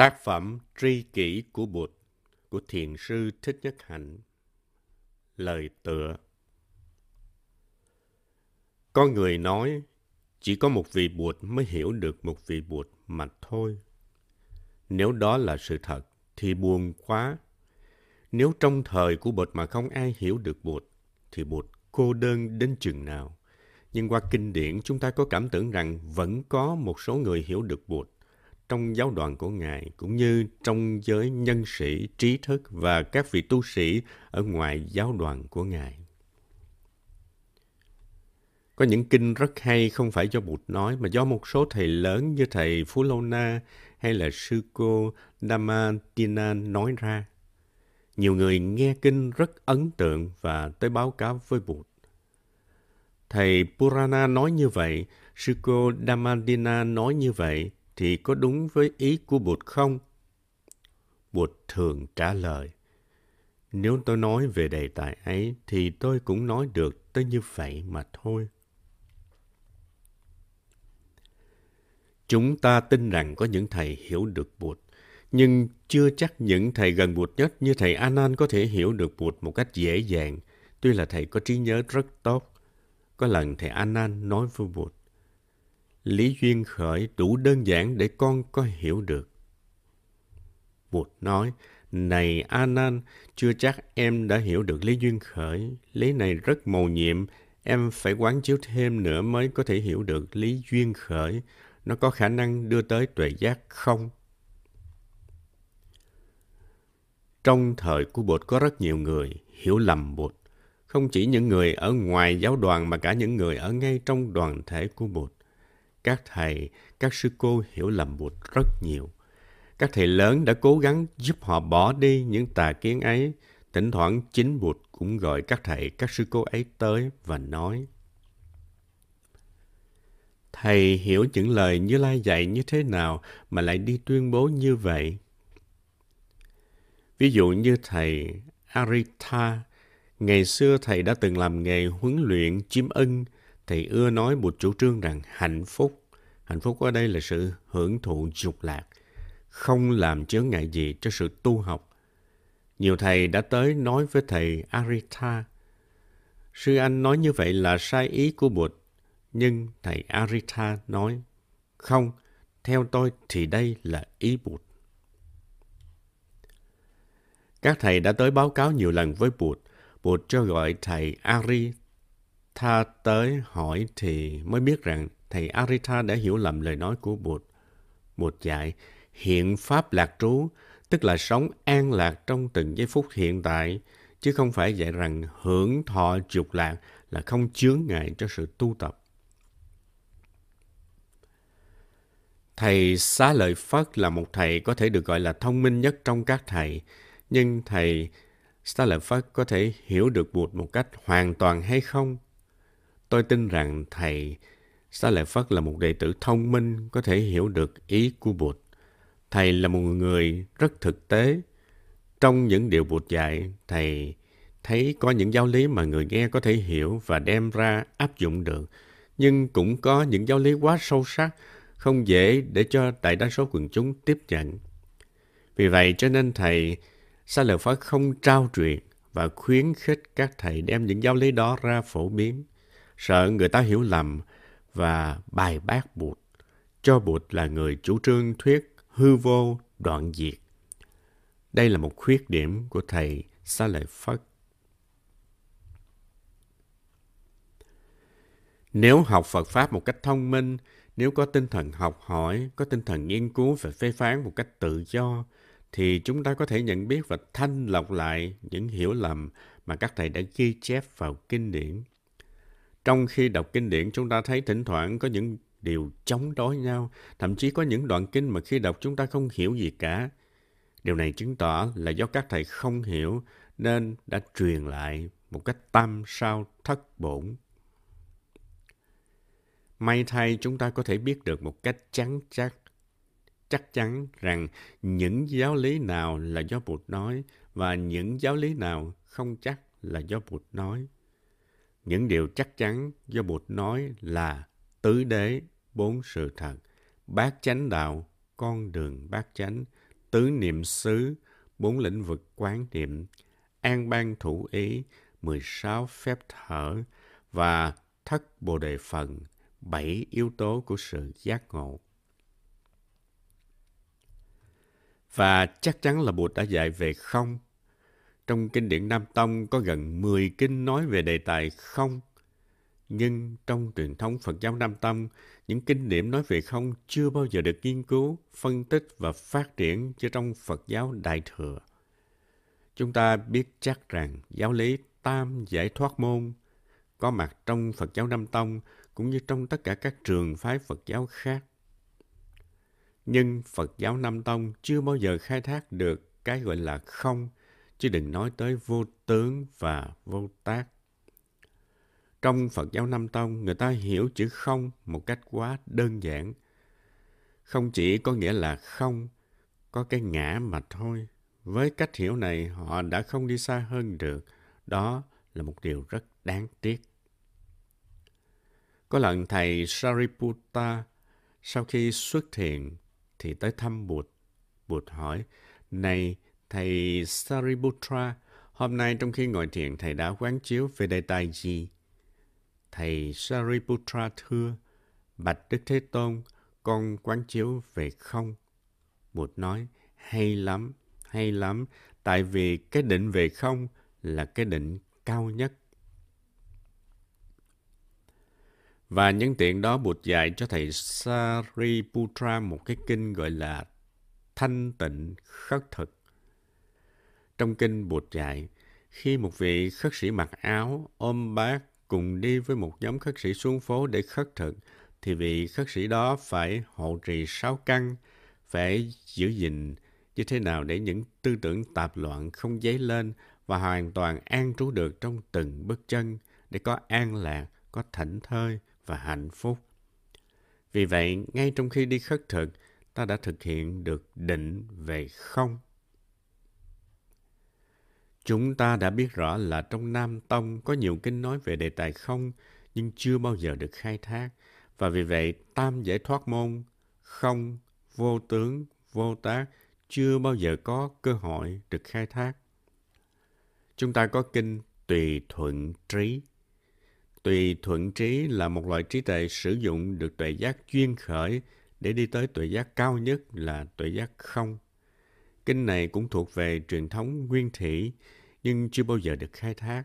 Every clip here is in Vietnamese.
Tác phẩm Tri Kỷ của Bụt của Thiền sư Thích Nhất Hạnh Lời tựa Có người nói, chỉ có một vị Bụt mới hiểu được một vị Bụt mà thôi. Nếu đó là sự thật, thì buồn quá. Nếu trong thời của Bụt mà không ai hiểu được Bụt, thì Bụt cô đơn đến chừng nào. Nhưng qua kinh điển, chúng ta có cảm tưởng rằng vẫn có một số người hiểu được Bụt trong giáo đoàn của Ngài, cũng như trong giới nhân sĩ, trí thức và các vị tu sĩ ở ngoài giáo đoàn của Ngài. Có những kinh rất hay không phải do Bụt nói mà do một số thầy lớn như thầy Phú Lô Na hay là sư cô Damatina nói ra. Nhiều người nghe kinh rất ấn tượng và tới báo cáo với Bụt. Thầy Purana nói như vậy, sư cô Dhammadina nói như vậy, thì có đúng với ý của Bụt không? Bụt thường trả lời, nếu tôi nói về đề tài ấy thì tôi cũng nói được tới như vậy mà thôi. Chúng ta tin rằng có những thầy hiểu được Bụt, nhưng chưa chắc những thầy gần Bụt nhất như thầy Anan có thể hiểu được Bụt một cách dễ dàng, tuy là thầy có trí nhớ rất tốt. Có lần thầy Anan nói với Bụt, lý duyên khởi đủ đơn giản để con có hiểu được. Bụt nói, này A Nan, chưa chắc em đã hiểu được lý duyên khởi. Lý này rất mầu nhiệm, em phải quán chiếu thêm nữa mới có thể hiểu được lý duyên khởi. Nó có khả năng đưa tới tuệ giác không? Trong thời của Bụt có rất nhiều người hiểu lầm Bụt. Không chỉ những người ở ngoài giáo đoàn mà cả những người ở ngay trong đoàn thể của Bụt. Các thầy, các sư cô hiểu lầm Bụt rất nhiều. Các thầy lớn đã cố gắng giúp họ bỏ đi những tà kiến ấy. Thỉnh thoảng chính Bụt cũng gọi các thầy, các sư cô ấy tới và nói. Thầy hiểu những lời Như Lai dạy như thế nào mà lại đi tuyên bố như vậy? Ví dụ như thầy Arita, ngày xưa thầy đã từng làm nghề huấn luyện chim ưng, thầy ưa nói một chủ trương rằng hạnh phúc, hạnh phúc ở đây là sự hưởng thụ dục lạc, không làm chướng ngại gì cho sự tu học. Nhiều thầy đã tới nói với thầy Arita, sư anh nói như vậy là sai ý của Bụt, nhưng thầy Arita nói, không, theo tôi thì đây là ý Bụt. Các thầy đã tới báo cáo nhiều lần với Bụt. Bụt cho gọi thầy Ari Tha tới hỏi thì mới biết rằng thầy Arita đã hiểu lầm lời nói của Bụt. Bụt dạy, hiện pháp lạc trú, tức là sống an lạc trong từng giây phút hiện tại, chứ không phải dạy rằng hưởng thọ dục lạc là không chướng ngại cho sự tu tập. Thầy Xá Lợi Phất là một thầy có thể được gọi là thông minh nhất trong các thầy, nhưng thầy Xá Lợi Phất có thể hiểu được Bụt một cách hoàn toàn hay không? Tôi tin rằng thầy Xá Lợi Phất là một đệ tử thông minh, có thể hiểu được ý của Bụt. Thầy là một người rất thực tế. Trong những điều Bụt dạy, thầy thấy có những giáo lý mà người nghe có thể hiểu và đem ra áp dụng được. Nhưng cũng có những giáo lý quá sâu sắc, không dễ để cho đại đa số quần chúng tiếp nhận. Vì vậy cho nên thầy Xá Lợi Phất không trao truyền và khuyến khích các thầy đem những giáo lý đó ra phổ biến sợ người ta hiểu lầm và bài bác Bụt, cho Bụt là người chủ trương thuyết hư vô đoạn diệt. Đây là một khuyết điểm của thầy Sa Lợi Phất. Nếu học Phật Pháp một cách thông minh, nếu có tinh thần học hỏi, có tinh thần nghiên cứu và phê phán một cách tự do, thì chúng ta có thể nhận biết và thanh lọc lại những hiểu lầm mà các thầy đã ghi chép vào kinh điển. Trong khi đọc kinh điển, chúng ta thấy thỉnh thoảng có những điều chống đối nhau, thậm chí có những đoạn kinh mà khi đọc chúng ta không hiểu gì cả. Điều này chứng tỏ là do các thầy không hiểu nên đã truyền lại một cách tam sao thất bổn. May thay chúng ta có thể biết được một cách chắn chắc, chắc chắn rằng những giáo lý nào là do Bụt nói và những giáo lý nào không chắc là do Bụt nói. Những điều chắc chắn do Bụt nói là tứ đế, bốn sự thật, bát chánh đạo, con đường bát chánh, tứ niệm xứ, bốn lĩnh vực quán niệm, an ban thủ ý, 16 phép thở và thất bồ đề phần, bảy yếu tố của sự giác ngộ. Và chắc chắn là Bụt đã dạy về không. Trong kinh điển Nam Tông có gần 10 kinh nói về đề tài không. Nhưng trong truyền thống Phật giáo Nam Tông, những kinh điển nói về không chưa bao giờ được nghiên cứu, phân tích và phát triển như trong Phật giáo Đại Thừa. Chúng ta biết chắc rằng giáo lý Tam Giải Thoát Môn có mặt trong Phật giáo Nam Tông cũng như trong tất cả các trường phái Phật giáo khác. Nhưng Phật giáo Nam Tông chưa bao giờ khai thác được cái gọi là không, chứ đừng nói tới vô tướng và vô tác. Trong Phật giáo Nam Tông, người ta hiểu chữ không một cách quá đơn giản. Không chỉ có nghĩa là không, có cái ngã mà thôi. Với cách hiểu này, họ đã không đi xa hơn được. Đó là một điều rất đáng tiếc. Có lần thầy Sariputta sau khi xuất thiền thì tới thăm Bụt. Bụt hỏi, Này thầy Sariputra, hôm nay trong khi ngồi thiền thầy đã quán chiếu về đề tài gì? Thầy Sariputra thưa, Bạch Đức Thế Tôn, con quán chiếu về không. Bụt nói, hay lắm, hay lắm, tại vì cái định về không là cái định cao nhất. Và nhân tiện đó Bụt dạy cho thầy Sariputra một cái kinh gọi là thanh tịnh khất thực. Trong kinh Bụt dạy, khi một vị khất sĩ mặc áo, ôm bát cùng đi với một nhóm khất sĩ xuống phố để khất thực, thì vị khất sĩ đó phải hộ trì sáu căn, phải giữ gìn như thế nào để những tư tưởng tạp loạn không dấy lên và hoàn toàn an trú được trong từng bước chân để có an lạc, có thảnh thơi và hạnh phúc. Vì vậy, ngay trong khi đi khất thực, ta đã thực hiện được định về không. Chúng ta đã biết rõ là trong Nam Tông có nhiều kinh nói về đề tài không, nhưng chưa bao giờ được khai thác. Và vì vậy, tam giải thoát môn, không, vô tướng, vô tác, chưa bao giờ có cơ hội được khai thác. Chúng ta có kinh tùy thuận trí. Tùy thuận trí là một loại trí tuệ sử dụng được tuệ giác chuyên khởi để đi tới tuệ giác cao nhất là tuệ giác không. Kinh này cũng thuộc về truyền thống nguyên thủy, nhưng chưa bao giờ được khai thác.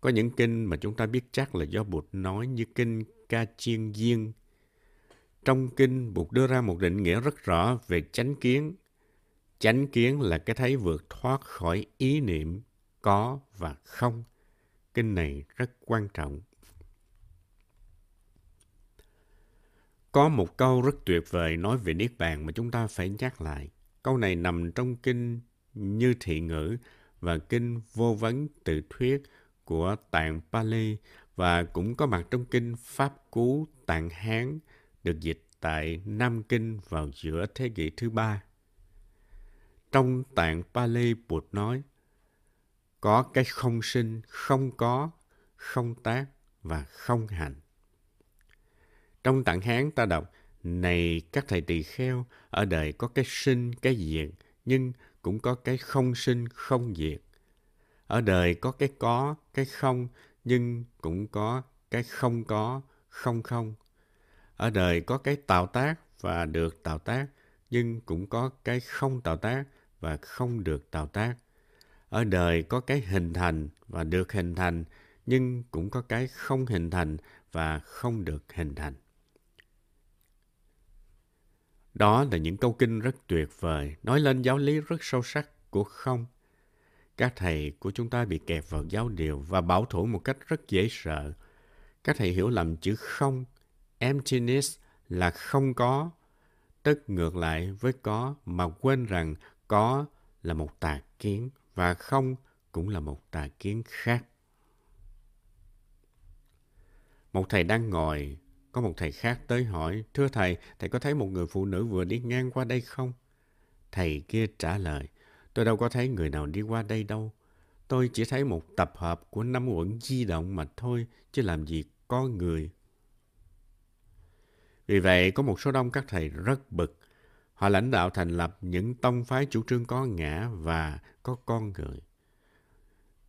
Có những kinh mà chúng ta biết chắc là do Bụt nói như kinh Ca Chiên Diên. Trong kinh, Bụt đưa ra một định nghĩa rất rõ về chánh kiến. Chánh kiến là cái thấy vượt thoát khỏi ý niệm có và không. Kinh này rất quan trọng. Có một câu rất tuyệt vời nói về Niết Bàn mà chúng ta phải nhắc lại. Câu này nằm trong kinh Như Thị Ngữ và kinh Vô Vấn Tự Thuyết của Tạng Pali và cũng có mặt trong kinh Pháp Cú Tạng Hán được dịch tại Nam Kinh vào giữa thế kỷ thứ ba. Trong Tạng Pali, Bụt nói, có cái không sinh, không có, không tác và không hành. Trong tạng Hán ta đọc, này các thầy tỳ kheo, ở đời có cái sinh, cái diệt, nhưng cũng có cái không sinh, không diệt. Ở đời có cái có, cái không, nhưng cũng có cái không có, không không. Ở đời có cái tạo tác và được tạo tác, nhưng cũng có cái không tạo tác và không được tạo tác. Ở đời có cái hình thành và được hình thành, nhưng cũng có cái không hình thành và không được hình thành. Đó là những câu kinh rất tuyệt vời, nói lên giáo lý rất sâu sắc của không. Các thầy của chúng ta bị kẹp vào giáo điều và bảo thủ một cách rất dễ sợ. Các thầy hiểu lầm chữ không, emptiness là không có, tức ngược lại với có mà quên rằng có là một tà kiến và không cũng là một tà kiến khác. Một thầy đang ngồi, có một thầy khác tới hỏi, Thưa thầy, thầy có thấy một người phụ nữ vừa đi ngang qua đây không? Thầy kia trả lời, tôi đâu có thấy người nào đi qua đây đâu. Tôi chỉ thấy một tập hợp của năm uẩn di động mà thôi, chứ làm gì có người. Vì vậy, có một số đông các thầy rất bực. Họ lãnh đạo thành lập những tông phái chủ trương có ngã và có con người.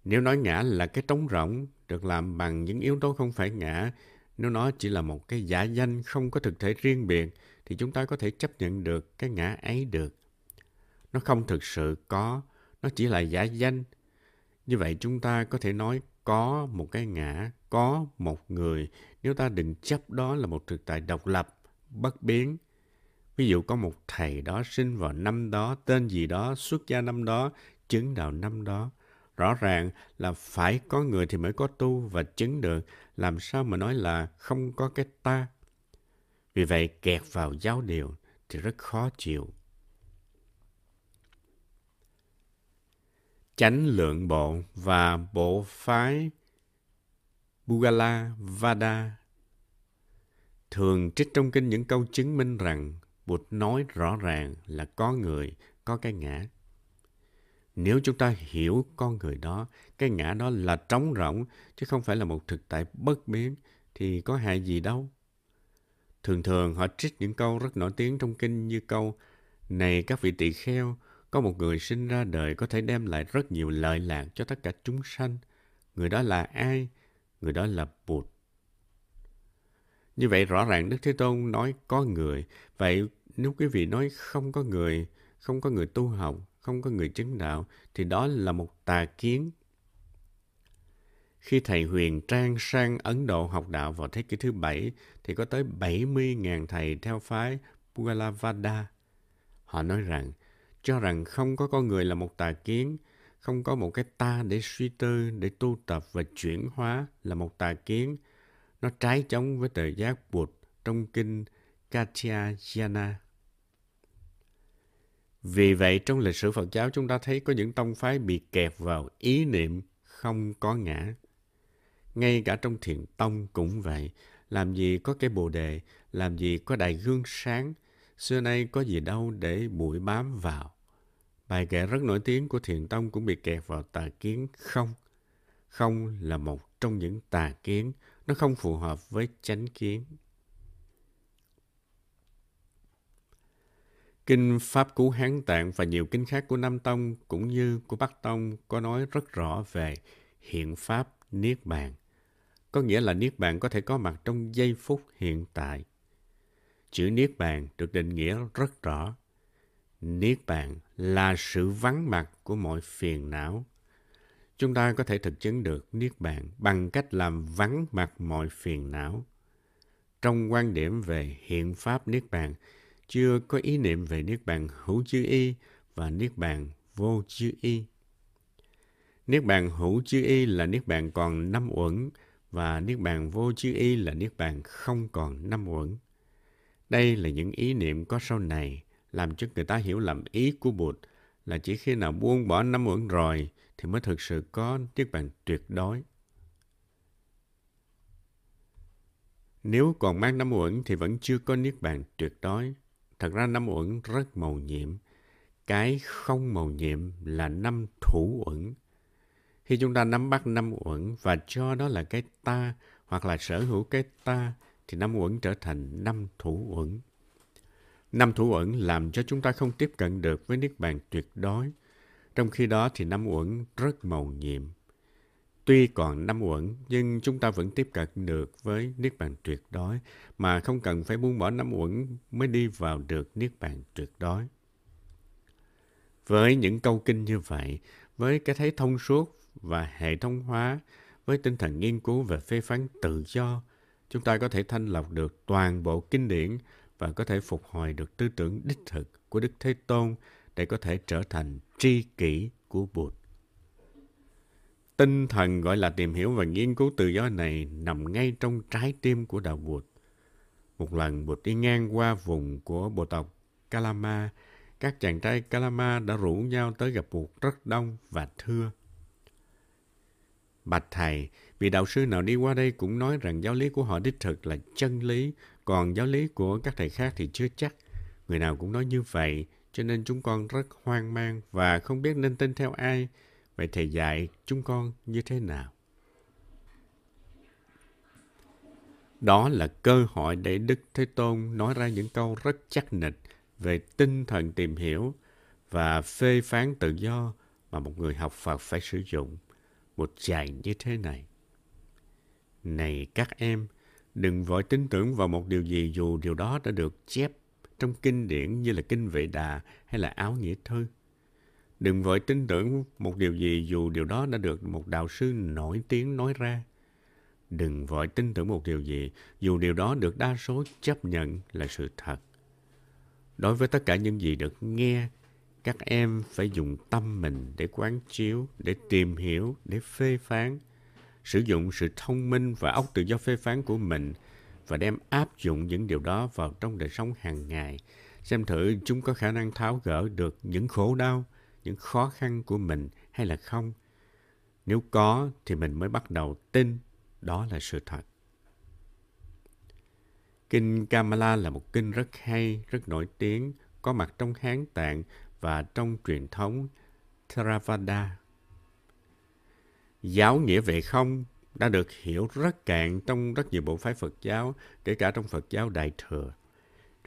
Nếu nói ngã là cái trống rỗng được làm bằng những yếu tố không phải ngã, nếu nó chỉ là một cái giả danh không có thực thể riêng biệt, thì chúng ta có thể chấp nhận được cái ngã ấy được. Nó không thực sự có, nó chỉ là giả danh. Như vậy chúng ta có thể nói có một cái ngã, có một người, nếu ta đừng chấp đó là một thực tại độc lập, bất biến. Ví dụ có một thầy đó sinh vào năm đó, tên gì đó, xuất gia năm đó, chứng đạo năm đó. Rõ ràng là phải có người thì mới có tu và chứng được. Làm sao mà nói là không có cái ta? Vì vậy kẹt vào giáo điều thì rất khó chịu. Chánh lượng bộ và bộ phái Bugala Vada thường trích trong kinh những câu chứng minh rằng Bụt nói rõ ràng là có người, có cái ngã. Nếu chúng ta hiểu con người đó, cái ngã đó là trống rỗng, chứ không phải là một thực tại bất biến, thì có hại gì đâu. Thường thường họ trích những câu rất nổi tiếng trong kinh như câu Này các vị tỳ kheo, có một người sinh ra đời có thể đem lại rất nhiều lợi lạc cho tất cả chúng sanh. Người đó là ai? Người đó là Bụt. Như vậy rõ ràng Đức Thế Tôn nói có người. Vậy nếu quý vị nói không có người, không có người tu học, không có người chứng đạo, thì đó là một tà kiến. Khi thầy Huyền Trang sang Ấn Độ học đạo vào thế kỷ thứ bảy, thì có tới 70.000 thầy theo phái Pugalavada. Họ nói rằng, cho rằng không có con người là một tà kiến, không có một cái ta để suy tư, để tu tập và chuyển hóa là một tà kiến. Nó trái chống với tờ giác Bụt trong kinh Katyayana. Vì vậy, trong lịch sử Phật giáo chúng ta thấy có những tông phái bị kẹp vào ý niệm không có ngã. Ngay cả trong thiền tông cũng vậy. Làm gì có cái bồ đề, làm gì có đại gương sáng. Xưa nay có gì đâu để bụi bám vào. Bài kệ rất nổi tiếng của thiền tông cũng bị kẹp vào tà kiến không. Không là một trong những tà kiến. Nó không phù hợp với chánh kiến. Kinh Pháp Cú Hán Tạng và nhiều kinh khác của Nam Tông cũng như của Bắc Tông có nói rất rõ về hiện Pháp Niết Bàn. Có nghĩa là Niết Bàn có thể có mặt trong giây phút hiện tại. Chữ Niết Bàn được định nghĩa rất rõ. Niết Bàn là sự vắng mặt của mọi phiền não. Chúng ta có thể thực chứng được Niết Bàn bằng cách làm vắng mặt mọi phiền não. Trong quan điểm về hiện Pháp Niết Bàn, chưa có ý niệm về Niết Bàn hữu chư y và Niết Bàn vô chư y. Niết Bàn hữu chư y là Niết Bàn còn năm uẩn và Niết Bàn vô chư y là Niết Bàn không còn năm uẩn. Đây là những ý niệm có sau này, làm cho người ta hiểu lầm ý của Bụt là chỉ khi nào buông bỏ năm uẩn rồi thì mới thực sự có Niết Bàn tuyệt đối. Nếu còn mang năm uẩn thì vẫn chưa có Niết Bàn tuyệt đối. Thật ra năm uẩn rất màu nhiệm. Cái không màu nhiệm là năm thủ uẩn. Khi chúng ta nắm bắt năm uẩn và cho đó là cái ta hoặc là sở hữu cái ta, thì năm uẩn trở thành năm thủ uẩn. Năm thủ uẩn làm cho chúng ta không tiếp cận được với Niết Bàn tuyệt đối. Trong khi đó thì năm uẩn rất màu nhiệm. Tuy còn năm uẩn, nhưng chúng ta vẫn tiếp cận được với Niết Bàn tuyệt đối, mà không cần phải buông bỏ năm uẩn mới đi vào được Niết Bàn tuyệt đối. Với những câu kinh như vậy, với cái thấy thông suốt và hệ thống hóa, với tinh thần nghiên cứu và phê phán tự do, chúng ta có thể thanh lọc được toàn bộ kinh điển và có thể phục hồi được tư tưởng đích thực của Đức Thế Tôn để có thể trở thành tri kỷ của Bụt. Tinh thần gọi là tìm hiểu và nghiên cứu tự do này nằm ngay trong trái tim của đạo Bụt. Một lần Bụt đi ngang qua vùng của bộ tộc Kalama, các chàng trai Kalama đã rủ nhau tới gặp Bụt rất đông và thưa. Bạch Thầy, vị đạo sư nào đi qua đây cũng nói rằng giáo lý của họ đích thực là chân lý, còn giáo lý của các thầy khác thì chưa chắc. Người nào cũng nói như vậy, cho nên chúng con rất hoang mang và không biết nên tin theo ai. Vậy thầy dạy chúng con như thế nào? Đó là cơ hội để Đức Thế Tôn nói ra những câu rất chắc nịch về tinh thần tìm hiểu và phê phán tự do mà một người học Phật phải sử dụng một chài như thế này. Này các em, đừng vội tin tưởng vào một điều gì dù điều đó đã được chép trong kinh điển như là kinh Vệ Đà hay là áo nghĩa thư. Đừng vội tin tưởng một điều gì dù điều đó đã được một đạo sư nổi tiếng nói ra. Đừng vội tin tưởng một điều gì dù điều đó được đa số chấp nhận là sự thật. Đối với tất cả những gì được nghe, các em phải dùng tâm mình để quán chiếu, để tìm hiểu, để phê phán, sử dụng sự thông minh và óc tự do phê phán của mình và đem áp dụng những điều đó vào trong đời sống hàng ngày, xem thử chúng có khả năng tháo gỡ được những khổ đau, những khó khăn của mình hay là không. Nếu có thì mình mới bắt đầu tin đó là sự thật. Kinh Kamala là một kinh rất hay, rất nổi tiếng, có mặt trong Hán Tạng và trong truyền thống Theravada. Giáo nghĩa về không đã được hiểu rất cạn trong rất nhiều bộ phái Phật giáo, kể cả trong Phật giáo Đại Thừa.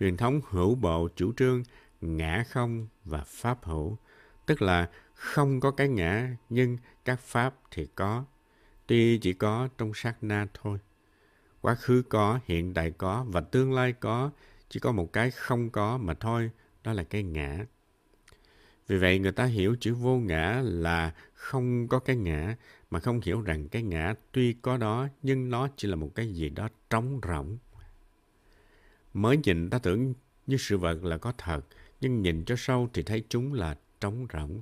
Truyền thống hữu bộ chủ trương ngã không và pháp hữu, tức là không có cái ngã nhưng các pháp thì có, tuy chỉ có trong sát na thôi. Quá khứ có, hiện tại có và tương lai có, chỉ có một cái không có mà thôi, đó là cái ngã. Vì vậy người ta hiểu chữ vô ngã là không có cái ngã mà không hiểu rằng cái ngã tuy có đó nhưng nó chỉ là một cái gì đó trống rỗng. Mới nhìn ta tưởng như sự vật là có thật nhưng nhìn cho sâu thì thấy chúng là trống rỗng.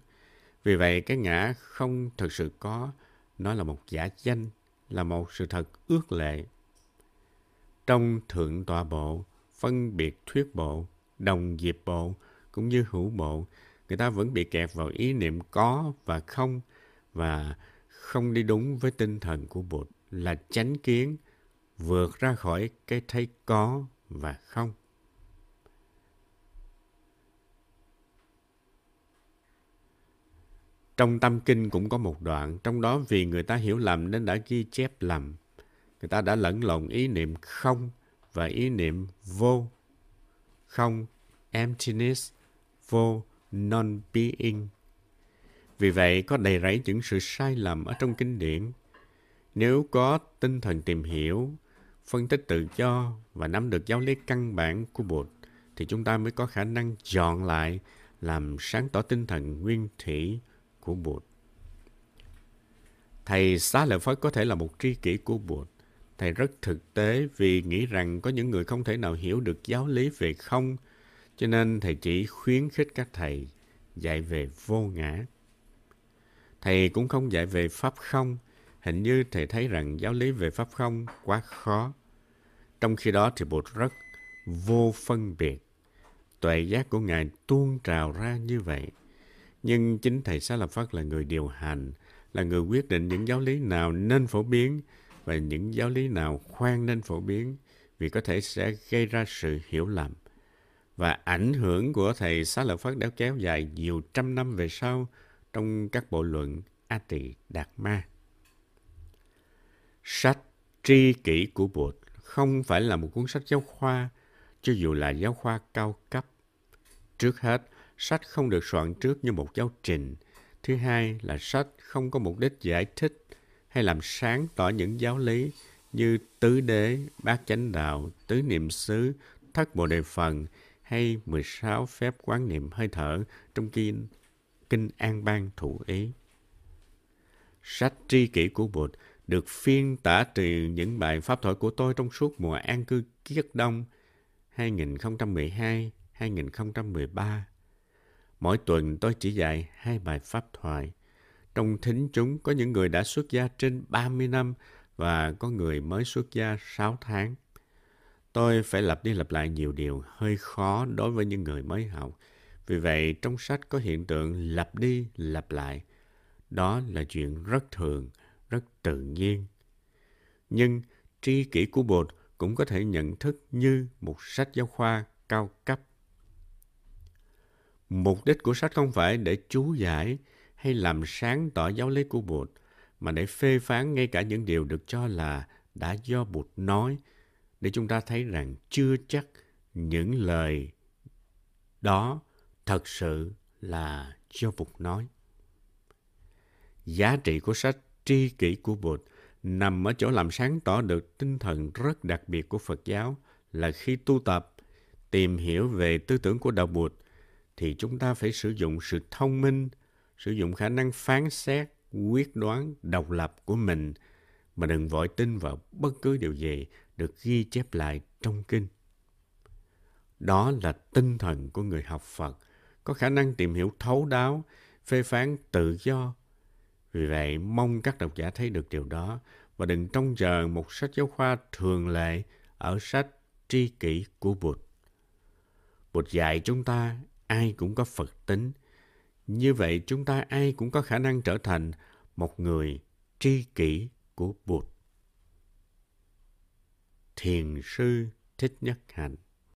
Vì vậy cái ngã không thực sự có, nó là một giả danh, là một sự thật ước lệ. Trong thượng tọa bộ, phân biệt thuyết bộ, đồng diệp bộ cũng như hữu bộ người ta vẫn bị kẹt vào ý niệm có và không và không đi đúng với tinh thần của Bụt là chánh kiến vượt ra khỏi cái thấy có và không. Trong tâm kinh cũng có một đoạn, trong đó vì người ta hiểu lầm nên đã ghi chép lầm. Người ta đã lẫn lộn ý niệm không và ý niệm vô. Không, emptiness, vô, non-being. Vì vậy, có đầy rẫy những sự sai lầm ở trong kinh điển. Nếu có tinh thần tìm hiểu, phân tích tự do và nắm được giáo lý căn bản của Bụt, thì chúng ta mới có khả năng chọn lại, làm sáng tỏ tinh thần nguyên thủy của Bụt. Thầy Xá Lợi Phất có thể là một tri kỷ của Bụt. Thầy rất thực tế vì nghĩ rằng có những người không thể nào hiểu được giáo lý về không, cho nên thầy chỉ khuyến khích các thầy dạy về vô ngã. Thầy cũng không dạy về pháp không, hình như thầy thấy rằng giáo lý về pháp không quá khó. Trong khi đó thì Bụt rất vô phân biệt. Tuệ giác của Ngài tuôn trào ra như vậy. Nhưng chính Thầy Xá Lợi Phất là người điều hành, là người quyết định những giáo lý nào nên phổ biến và những giáo lý nào khoan nên phổ biến vì có thể sẽ gây ra sự hiểu lầm và ảnh hưởng của thầy Xá Lợi Phất đã kéo dài nhiều trăm năm về sau trong các bộ luận A Tỳ Đạt Ma. Sách tri kỷ của Bụt không phải là một cuốn sách giáo khoa, cho dù là giáo khoa cao cấp. Trước hết, sách không được soạn trước như một giáo trình. Thứ hai là sách không có mục đích giải thích hay làm sáng tỏ những giáo lý như tứ đế, bát chánh đạo, tứ niệm xứ, thất bộ đề phần hay 16 phép quán niệm hơi thở trong kinh, kinh An Bang Thủ Ý. Sách tri kỷ của Bụt được phiên tả từ những bài pháp thoại của tôi trong suốt mùa an cư kiết đông 2012-2013. Mỗi tuần tôi chỉ dạy hai bài pháp thoại. Trong thính chúng có những người đã xuất gia trên 30 năm và có người mới xuất gia 6 tháng. Tôi phải lặp đi lặp lại nhiều điều hơi khó đối với những người mới học. Vì vậy, trong sách có hiện tượng lặp đi lặp lại. Đó là chuyện rất thường, rất tự nhiên. Nhưng tri kỷ của Bột cũng có thể nhận thức như một sách giáo khoa cao cấp. Mục đích của sách không phải để chú giải hay làm sáng tỏ giáo lý của Bụt, mà để phê phán ngay cả những điều được cho là đã do Bụt nói để chúng ta thấy rằng chưa chắc những lời Đó thật sự là do Bụt nói. Giá trị của sách tri kỷ của Bụt nằm ở chỗ làm sáng tỏ được tinh thần rất đặc biệt của Phật giáo là khi tu tập, tìm hiểu về tư tưởng của Đạo Bụt, thì chúng ta phải sử dụng sự thông minh, sử dụng khả năng phán xét, quyết đoán, độc lập của mình, mà đừng vội tin vào bất cứ điều gì được ghi chép lại trong kinh. Đó là tinh thần của người học Phật, có khả năng tìm hiểu thấu đáo, phê phán tự do. Vì vậy, mong các độc giả thấy được điều đó và đừng trông chờ một sách giáo khoa thường lệ ở sách tri kỷ của Bụt. Bụt dạy chúng ta ai cũng có Phật tính. Như vậy chúng ta ai cũng có khả năng trở thành một người tri kỷ của Bụt. Thiền sư Thích Nhất Hạnh